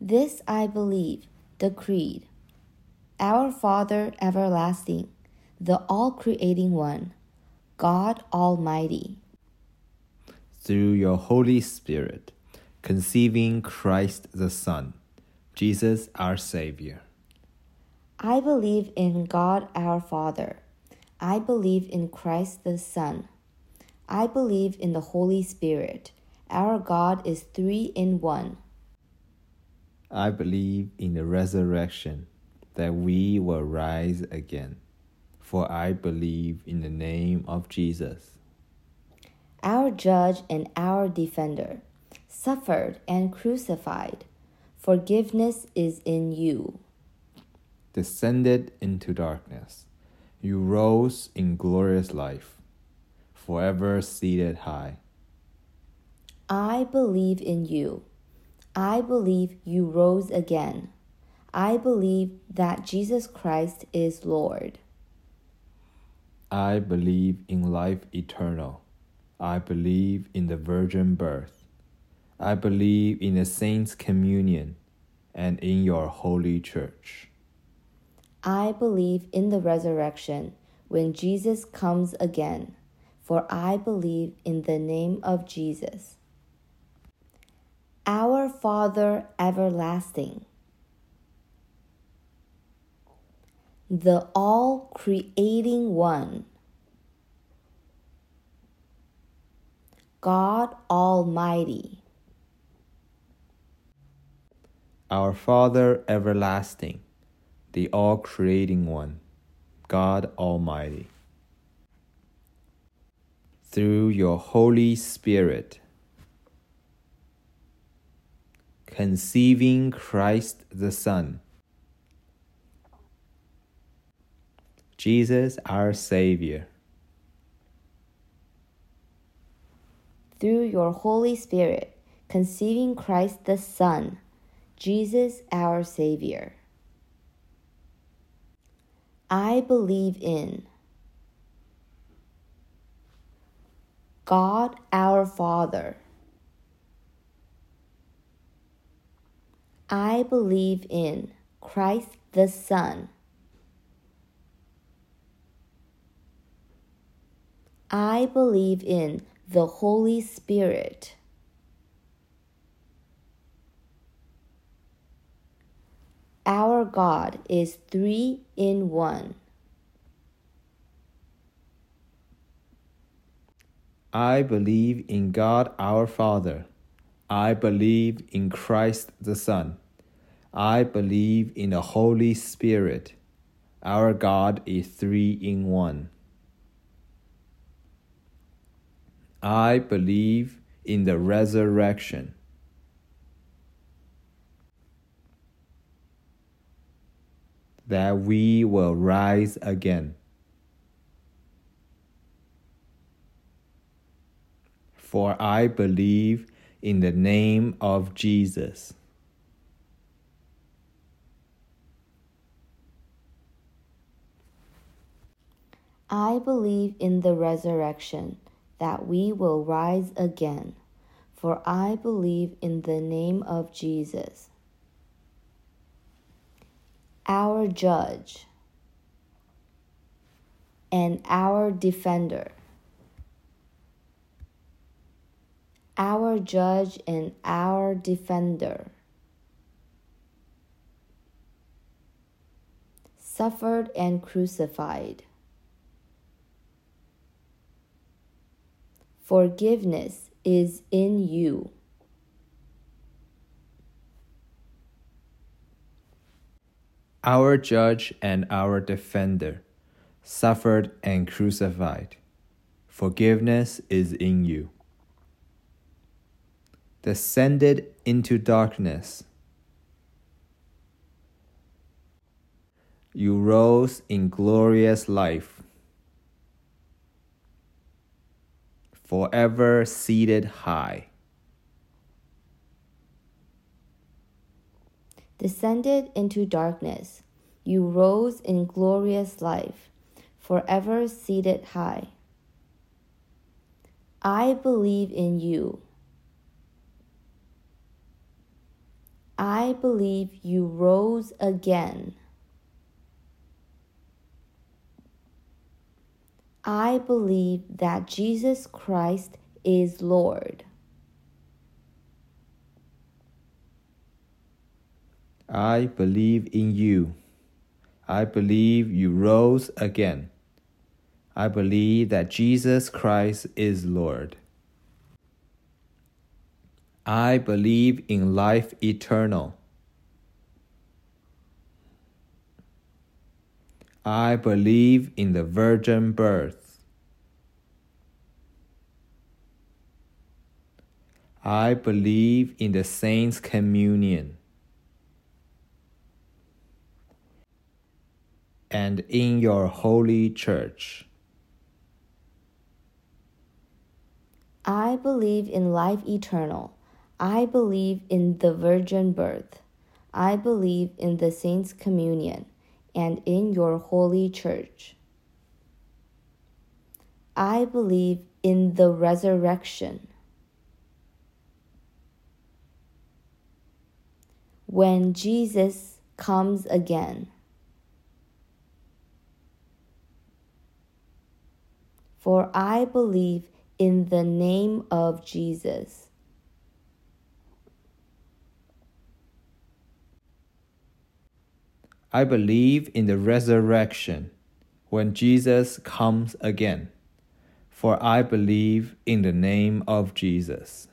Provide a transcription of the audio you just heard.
This I believe, the Creed. Our Father everlasting, the all creating one, God Almighty. Through your Holy Spirit, conceiving Christ the Son, Jesus our Savior. I believe in God our Father. I believe in Christ the Son. I believe in the Holy Spirit. Our God is three in one. I believe in the resurrection, that we will rise again. For I believe in the name of Jesus. Our judge and our defender, suffered and crucified. Forgiveness is in you. Descended into darkness, you rose in glorious life, forever seated high. I believe in you. I believe you rose again. I believe that Jesus Christ is Lord. I believe in life eternal. I believe in the virgin birth. I believe in the saints' communion and in your holy church. I believe in the resurrection when Jesus comes again, for I believe in the name of Jesus. Our Father everlasting, the all creating one, God Almighty. Our Father everlasting, the all creating one, God Almighty. Through your Holy Spirit, conceiving Christ the Son, Jesus our Savior. Through your Holy Spirit, conceiving Christ the Son, Jesus our Savior. I believe in God our Father. I believe in Christ the Son. I believe in the Holy Spirit. Our God is three in one. I believe in God our Father. I believe in Christ the Son. I believe in the Holy Spirit. Our God is three in one. I believe in the resurrection. That we will rise again. For I believe in the name of Jesus. I believe in the resurrection, that we will rise again, for I believe in the name of Jesus. Our judge and our defender. Our judge and our defender. Suffered and crucified. Forgiveness is in you. Our judge and our defender, suffered and crucified. Forgiveness is in you. Descended into darkness. You rose in glorious life. Forever seated high. descended into darkness. You rose in glorious life, forever seated high. I believe in you. I believe you rose again. I believe that Jesus Christ is Lord. I believe in you. I believe you rose again. I believe that Jesus Christ is Lord. I believe in life eternal. I believe in the virgin birth. I believe in the saints' communion. And in your holy church. I believe in life eternal. I believe in the virgin birth. I believe in the saints' communion and in your holy church. I believe in the resurrection. When Jesus comes again. For I believe in the name of Jesus. I believe in the resurrection when Jesus comes again, for I believe in the name of Jesus.